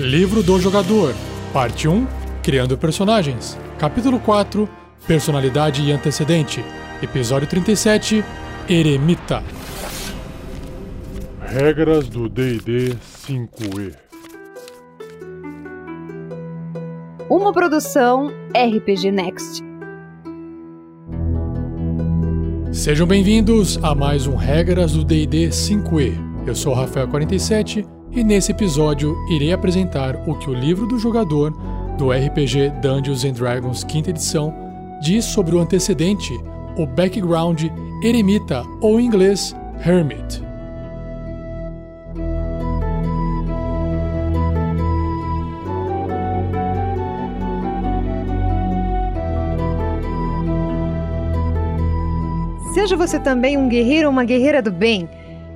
Livro do Jogador, Parte 1 Criando Personagens, Capítulo 4 Personalidade e Antecedente, Episódio 37 Eremita. Regras do DD 5E Uma produção RPG Next. Sejam bem-vindos a mais um Regras do DD 5E. Eu sou o Rafael47 e nesse episódio irei apresentar o que o livro do jogador do RPG Dungeons and Dragons 5 edição diz sobre o antecedente, o background eremita ou em inglês hermit. Seja você também um guerreiro ou uma guerreira do bem.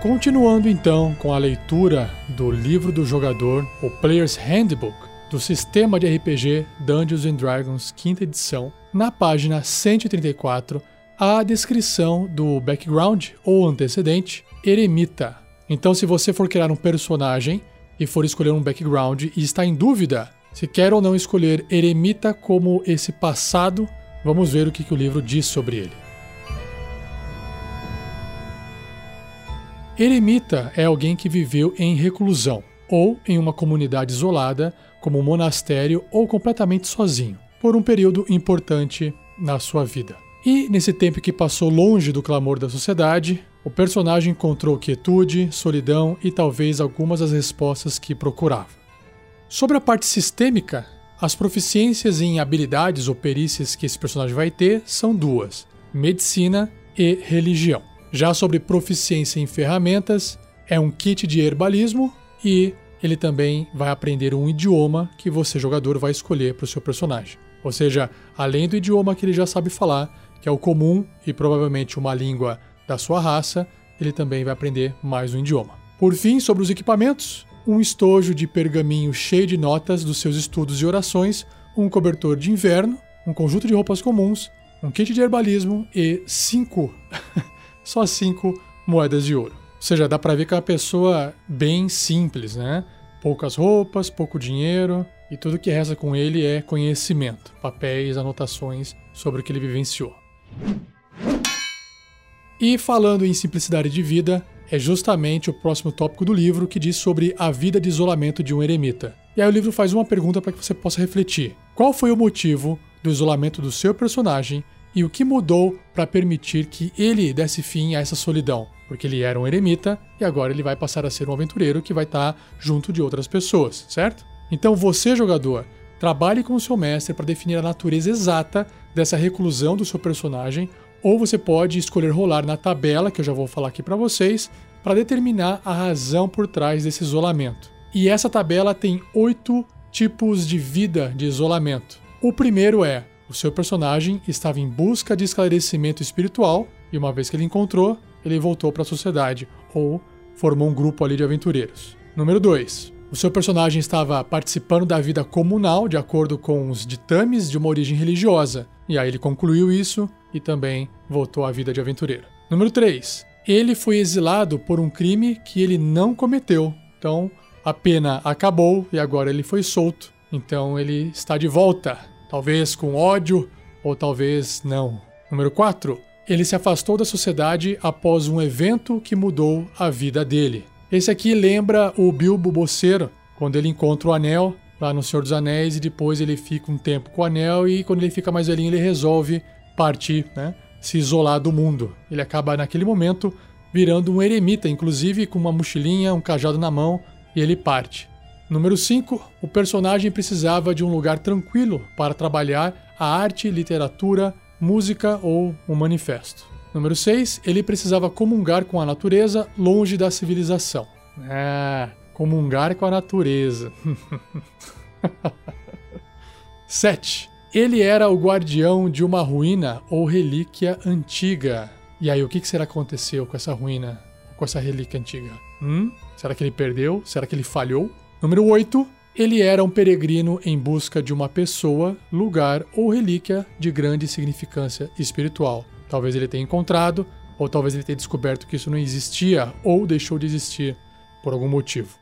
Continuando então com a leitura do livro do jogador, o Player's Handbook, do sistema de RPG Dungeons and Dragons 5 edição, na página 134, há a descrição do background ou antecedente eremita. Então, se você for criar um personagem e for escolher um background e está em dúvida se quer ou não escolher eremita como esse passado, vamos ver o que, que o livro diz sobre ele. Eremita é alguém que viveu em reclusão ou em uma comunidade isolada, como um monastério ou completamente sozinho, por um período importante na sua vida. E nesse tempo que passou longe do clamor da sociedade, o personagem encontrou quietude, solidão e talvez algumas das respostas que procurava. Sobre a parte sistêmica, as proficiências em habilidades ou perícias que esse personagem vai ter são duas: medicina e religião. Já sobre proficiência em ferramentas, é um kit de herbalismo e ele também vai aprender um idioma que você, jogador, vai escolher para o seu personagem. Ou seja, além do idioma que ele já sabe falar, que é o comum e provavelmente uma língua da sua raça, ele também vai aprender mais um idioma. Por fim, sobre os equipamentos, um estojo de pergaminho cheio de notas dos seus estudos e orações, um cobertor de inverno, um conjunto de roupas comuns, um kit de herbalismo e cinco só cinco moedas de ouro. Ou seja, dá para ver que é uma pessoa bem simples, né? Poucas roupas, pouco dinheiro e tudo que resta com ele é conhecimento, papéis, anotações sobre o que ele vivenciou. E falando em simplicidade de vida, é justamente o próximo tópico do livro que diz sobre a vida de isolamento de um eremita. E aí o livro faz uma pergunta para que você possa refletir: qual foi o motivo do isolamento do seu personagem e o que mudou para permitir que ele desse fim a essa solidão, porque ele era um eremita e agora ele vai passar a ser um aventureiro que vai estar tá junto de outras pessoas, certo? Então você, jogador, trabalhe com o seu mestre para definir a natureza exata dessa reclusão do seu personagem, ou você pode escolher rolar na tabela, que eu já vou falar aqui para vocês, para determinar a razão por trás desse isolamento. E essa tabela tem oito tipos de vida de isolamento. O primeiro é o seu personagem estava em busca de esclarecimento espiritual e, uma vez que ele encontrou, ele voltou para a sociedade ou formou um grupo ali de aventureiros. Número 2. O seu personagem estava participando da vida comunal de acordo com os ditames de uma origem religiosa, e aí ele concluiu isso e também voltou à vida de aventureiro. Número 3. Ele foi exilado por um crime que ele não cometeu. Então, a pena acabou e agora ele foi solto. Então, ele está de volta talvez com ódio ou talvez não. Número 4. Ele se afastou da sociedade após um evento que mudou a vida dele. Esse aqui lembra o Bilbo Bolseiro, quando ele encontra o anel lá no Senhor dos Anéis e depois ele fica um tempo com o anel e quando ele fica mais velhinho ele resolve partir, né? Se isolar do mundo. Ele acaba naquele momento virando um eremita, inclusive com uma mochilinha, um cajado na mão, e ele parte. Número 5. O personagem precisava de um lugar tranquilo para trabalhar a arte, literatura música ou um manifesto. Número 6, ele precisava comungar com a natureza longe da civilização. Ah, comungar com a natureza. 7. Ele era o guardião de uma ruína ou relíquia antiga. E aí, o que será que aconteceu com essa ruína, com essa relíquia antiga? Hum? Será que ele perdeu? Será que ele falhou? Número 8. Ele era um peregrino em busca de uma pessoa, lugar ou relíquia de grande significância espiritual. Talvez ele tenha encontrado, ou talvez ele tenha descoberto que isso não existia ou deixou de existir por algum motivo.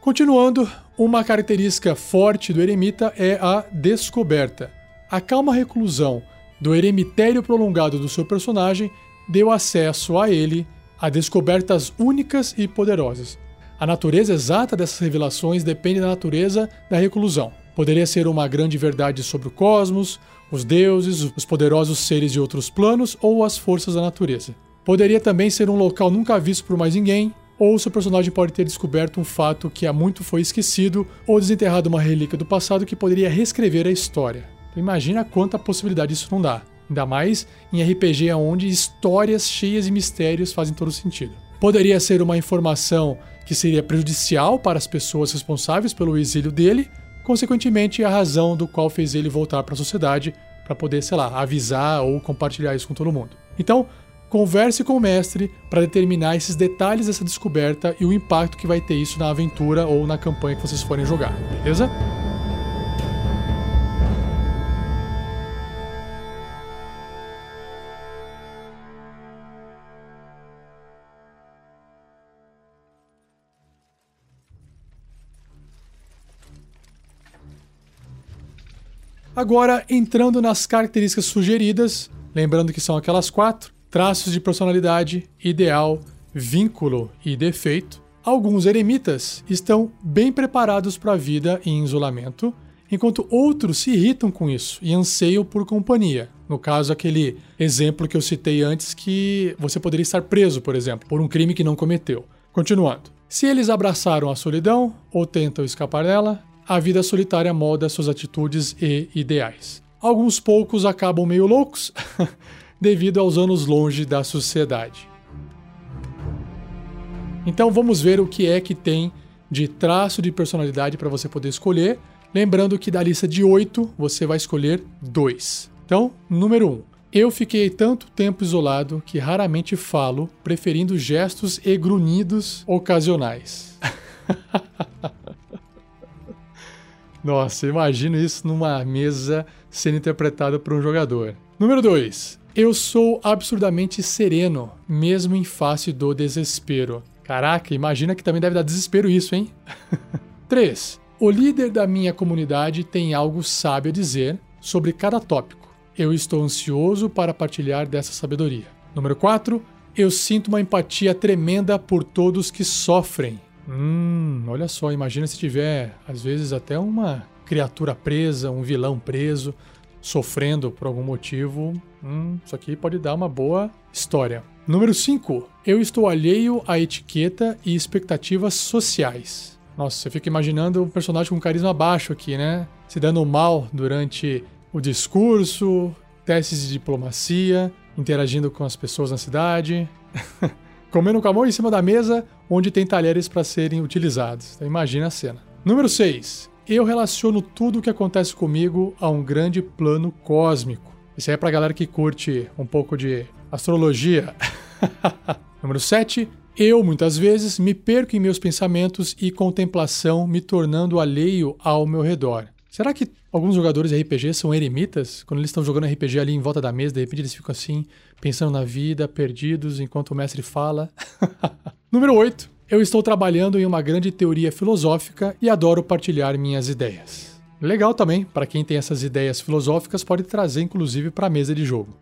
Continuando, uma característica forte do eremita é a descoberta. A calma reclusão do eremitério prolongado do seu personagem deu acesso a ele a descobertas únicas e poderosas. A natureza exata dessas revelações depende da natureza da reclusão. Poderia ser uma grande verdade sobre o cosmos, os deuses, os poderosos seres de outros planos ou as forças da natureza. Poderia também ser um local nunca visto por mais ninguém, ou seu personagem pode ter descoberto um fato que há muito foi esquecido ou desenterrado uma relíquia do passado que poderia reescrever a história. Então imagina quanta possibilidade isso não dá. Ainda mais em RPG onde histórias cheias de mistérios fazem todo sentido. Poderia ser uma informação que seria prejudicial para as pessoas responsáveis pelo exílio dele, consequentemente a razão do qual fez ele voltar para a sociedade para poder, sei lá, avisar ou compartilhar isso com todo mundo. Então, converse com o mestre para determinar esses detalhes dessa descoberta e o impacto que vai ter isso na aventura ou na campanha que vocês forem jogar, beleza? Agora, entrando nas características sugeridas, lembrando que são aquelas quatro: traços de personalidade, ideal, vínculo e defeito. Alguns eremitas estão bem preparados para a vida em isolamento, enquanto outros se irritam com isso e anseiam por companhia. No caso, aquele exemplo que eu citei antes, que você poderia estar preso, por exemplo, por um crime que não cometeu. Continuando. Se eles abraçaram a solidão ou tentam escapar dela, a vida solitária molda suas atitudes e ideais. Alguns poucos acabam meio loucos devido aos anos longe da sociedade. Então vamos ver o que é que tem de traço de personalidade para você poder escolher. Lembrando que da lista de oito você vai escolher dois. Então, número um. Eu fiquei tanto tempo isolado que raramente falo, preferindo gestos e grunhidos ocasionais. Nossa, imagino isso numa mesa sendo interpretado por um jogador. Número 2. Eu sou absurdamente sereno, mesmo em face do desespero. Caraca, imagina que também deve dar desespero isso, hein? 3. O líder da minha comunidade tem algo sábio a dizer sobre cada tópico. Eu estou ansioso para partilhar dessa sabedoria. Número 4. Eu sinto uma empatia tremenda por todos que sofrem. Hum, olha só, imagina se tiver, às vezes, até uma criatura presa, um vilão preso, sofrendo por algum motivo. Hum, isso aqui pode dar uma boa história. Número 5. Eu estou alheio à etiqueta e expectativas sociais. Nossa, você fica imaginando um personagem com carisma baixo aqui, né? Se dando mal durante o discurso, testes de diplomacia, interagindo com as pessoas na cidade. comendo com a mão em cima da mesa onde tem talheres para serem utilizados. Então, imagina a cena. Número 6. Eu relaciono tudo o que acontece comigo a um grande plano cósmico. Isso aí é pra galera que curte um pouco de astrologia. Número 7. Eu, muitas vezes, me perco em meus pensamentos e contemplação, me tornando alheio ao meu redor. Será que alguns jogadores de RPG são eremitas? Quando eles estão jogando RPG ali em volta da mesa, de repente eles ficam assim, pensando na vida, perdidos enquanto o mestre fala. Número 8. Eu estou trabalhando em uma grande teoria filosófica e adoro partilhar minhas ideias. Legal também, para quem tem essas ideias filosóficas, pode trazer inclusive para a mesa de jogo.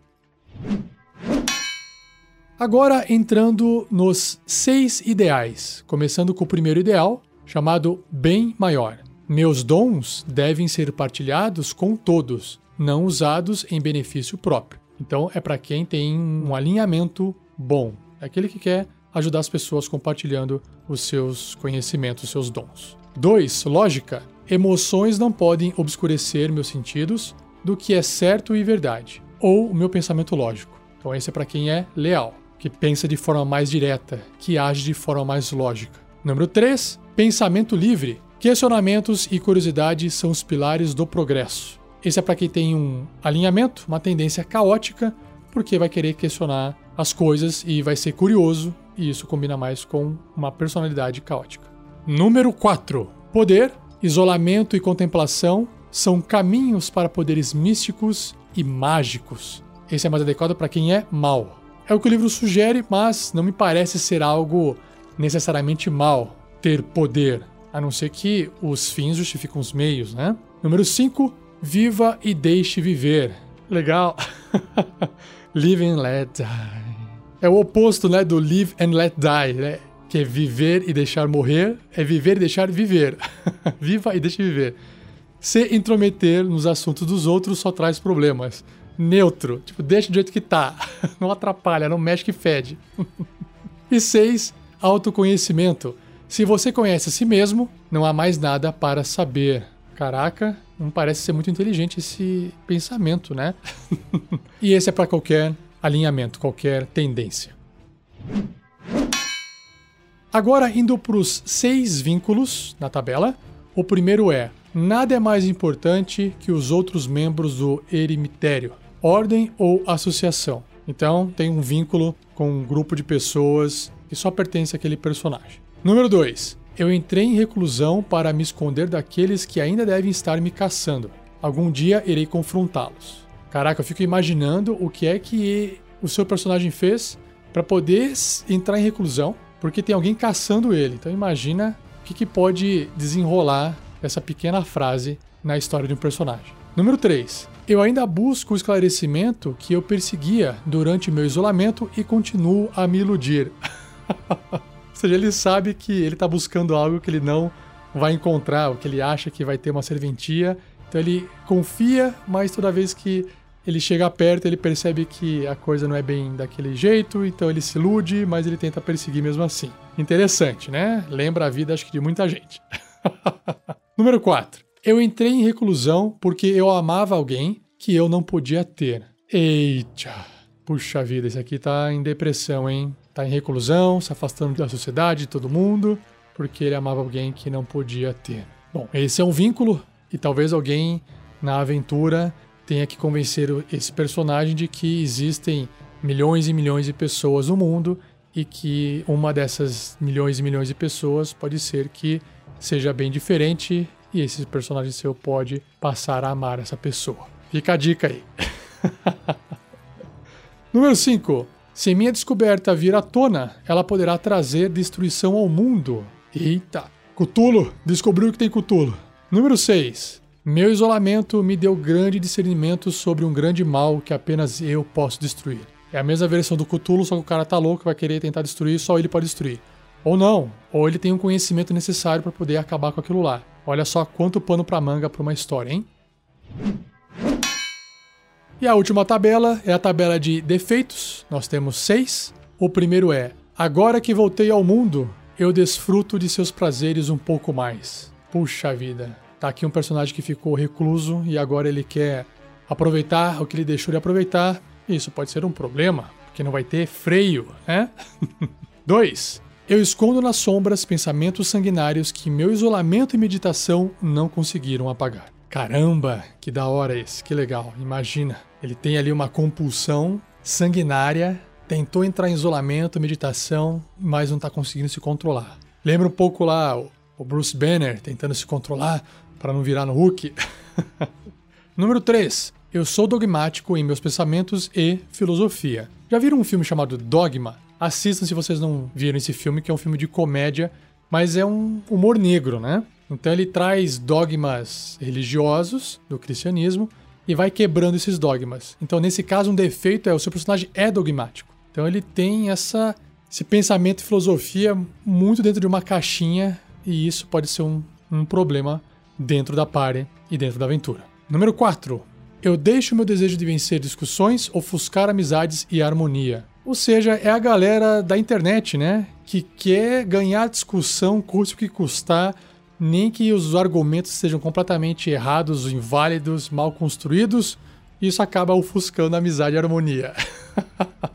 Agora entrando nos seis ideais, começando com o primeiro ideal, chamado bem maior. Meus dons devem ser partilhados com todos, não usados em benefício próprio. Então é para quem tem um alinhamento bom, é aquele que quer ajudar as pessoas compartilhando os seus conhecimentos, os seus dons. 2. Lógica. Emoções não podem obscurecer meus sentidos, do que é certo e verdade, ou o meu pensamento lógico. Então esse é para quem é leal, que pensa de forma mais direta, que age de forma mais lógica. Número 3, pensamento livre. Questionamentos e curiosidade são os pilares do progresso. Esse é para quem tem um alinhamento, uma tendência caótica, porque vai querer questionar as coisas e vai ser curioso, e isso combina mais com uma personalidade caótica. Número 4. Poder, isolamento e contemplação são caminhos para poderes místicos e mágicos. Esse é mais adequado para quem é mal. É o que o livro sugere, mas não me parece ser algo necessariamente mal ter poder, a não ser que os fins justificam os meios, né? Número 5. Viva e deixe viver. Legal. live and let die. É o oposto, né, do live and let die, né? Que é viver e deixar morrer, é viver e deixar viver. Viva e deixe viver. Se intrometer nos assuntos dos outros só traz problemas. Neutro, tipo, deixa do jeito que tá. Não atrapalha, não mexe que fede. e seis, autoconhecimento. Se você conhece a si mesmo, não há mais nada para saber. Caraca, não parece ser muito inteligente esse pensamento, né? e esse é para qualquer alinhamento, qualquer tendência. Agora, indo para os seis vínculos na tabela. O primeiro é: nada é mais importante que os outros membros do eremitério, ordem ou associação. Então, tem um vínculo com um grupo de pessoas que só pertence àquele personagem. Número 2. Eu entrei em reclusão para me esconder daqueles que ainda devem estar me caçando. Algum dia irei confrontá-los. Caraca, eu fico imaginando o que é que o seu personagem fez para poder entrar em reclusão, porque tem alguém caçando ele. Então imagina o que, que pode desenrolar essa pequena frase na história de um personagem. Número 3. Eu ainda busco o esclarecimento que eu perseguia durante meu isolamento e continuo a me iludir. Ou seja, ele sabe que ele está buscando algo que ele não vai encontrar, o que ele acha que vai ter uma serventia. Então ele confia, mas toda vez que ele chega perto, ele percebe que a coisa não é bem daquele jeito, então ele se ilude, mas ele tenta perseguir mesmo assim. Interessante, né? Lembra a vida, acho que, de muita gente. Número 4. Eu entrei em reclusão porque eu amava alguém que eu não podia ter. Eita! Puxa vida, esse aqui tá em depressão, hein? Tá em reclusão, se afastando da sociedade, de todo mundo, porque ele amava alguém que não podia ter. Bom, esse é um vínculo e talvez alguém na aventura tenha que convencer esse personagem de que existem milhões e milhões de pessoas no mundo e que uma dessas milhões e milhões de pessoas pode ser que seja bem diferente e esse personagem seu pode passar a amar essa pessoa. Fica a dica aí. Número 5. Se minha descoberta vir à tona, ela poderá trazer destruição ao mundo. Eita! Cutulo! Descobriu que tem Cutulo. Número 6. Meu isolamento me deu grande discernimento sobre um grande mal que apenas eu posso destruir. É a mesma versão do Cthulhu, só que o cara tá louco, vai querer tentar destruir, só ele pode destruir. Ou não, ou ele tem um conhecimento necessário para poder acabar com aquilo lá. Olha só quanto pano para manga para uma história, hein? E a última tabela é a tabela de defeitos. Nós temos seis. O primeiro é: Agora que voltei ao mundo, eu desfruto de seus prazeres um pouco mais. Puxa vida, Tá aqui um personagem que ficou recluso e agora ele quer aproveitar o que ele deixou de aproveitar. Isso pode ser um problema, porque não vai ter freio, né? 2. Eu escondo nas sombras pensamentos sanguinários que meu isolamento e meditação não conseguiram apagar. Caramba, que da hora esse, que legal. Imagina, ele tem ali uma compulsão sanguinária, tentou entrar em isolamento, meditação, mas não está conseguindo se controlar. Lembra um pouco lá o Bruce Banner tentando se controlar, para não virar no Hulk. Número 3. Eu sou dogmático em meus pensamentos e filosofia. Já viram um filme chamado Dogma? Assistam se vocês não viram esse filme, que é um filme de comédia, mas é um humor negro, né? Então ele traz dogmas religiosos do cristianismo e vai quebrando esses dogmas. Então nesse caso um defeito é o seu personagem é dogmático. Então ele tem essa esse pensamento e filosofia muito dentro de uma caixinha e isso pode ser um, um problema dentro da party e dentro da aventura. Número 4. Eu deixo meu desejo de vencer discussões, ofuscar amizades e harmonia. Ou seja, é a galera da internet, né? Que quer ganhar discussão, custe o que custar, nem que os argumentos sejam completamente errados, inválidos, mal construídos. Isso acaba ofuscando a amizade e a harmonia.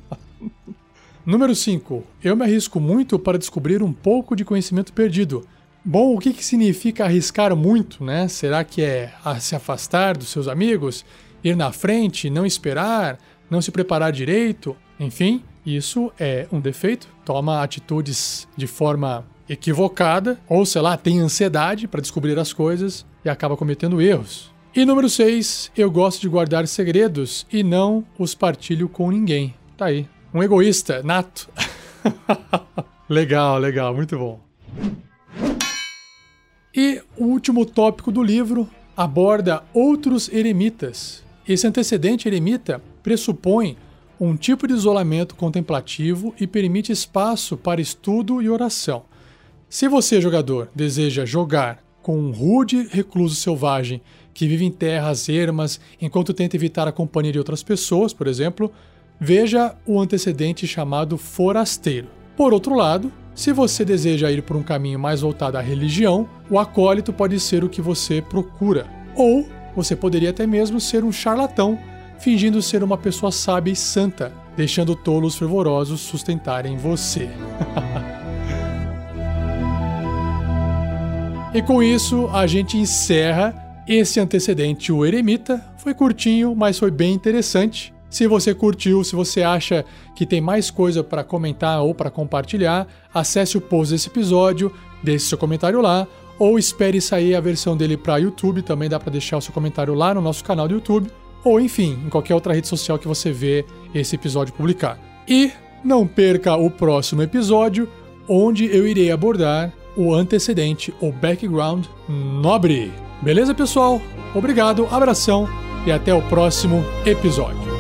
Número 5. Eu me arrisco muito para descobrir um pouco de conhecimento perdido. Bom, o que, que significa arriscar muito, né? Será que é se afastar dos seus amigos, ir na frente, não esperar, não se preparar direito? Enfim, isso é um defeito. Toma atitudes de forma equivocada, ou sei lá, tem ansiedade para descobrir as coisas e acaba cometendo erros. E número 6, eu gosto de guardar segredos e não os partilho com ninguém. Tá aí. Um egoísta nato. legal, legal, muito bom. E o último tópico do livro aborda outros eremitas. Esse antecedente eremita pressupõe um tipo de isolamento contemplativo e permite espaço para estudo e oração. Se você, jogador, deseja jogar com um rude recluso selvagem que vive em terras ermas enquanto tenta evitar a companhia de outras pessoas, por exemplo, veja o antecedente chamado Forasteiro. Por outro lado, se você deseja ir por um caminho mais voltado à religião, o acólito pode ser o que você procura. Ou você poderia até mesmo ser um charlatão, fingindo ser uma pessoa sábia e santa, deixando tolos fervorosos sustentarem você. e com isso, a gente encerra esse antecedente, o Eremita. Foi curtinho, mas foi bem interessante. Se você curtiu, se você acha que tem mais coisa para comentar ou para compartilhar, acesse o post desse episódio, deixe seu comentário lá, ou espere sair a versão dele para YouTube, também dá para deixar o seu comentário lá no nosso canal do YouTube, ou enfim, em qualquer outra rede social que você vê esse episódio publicar. E não perca o próximo episódio, onde eu irei abordar o antecedente, o background nobre. Beleza, pessoal? Obrigado, abração e até o próximo episódio.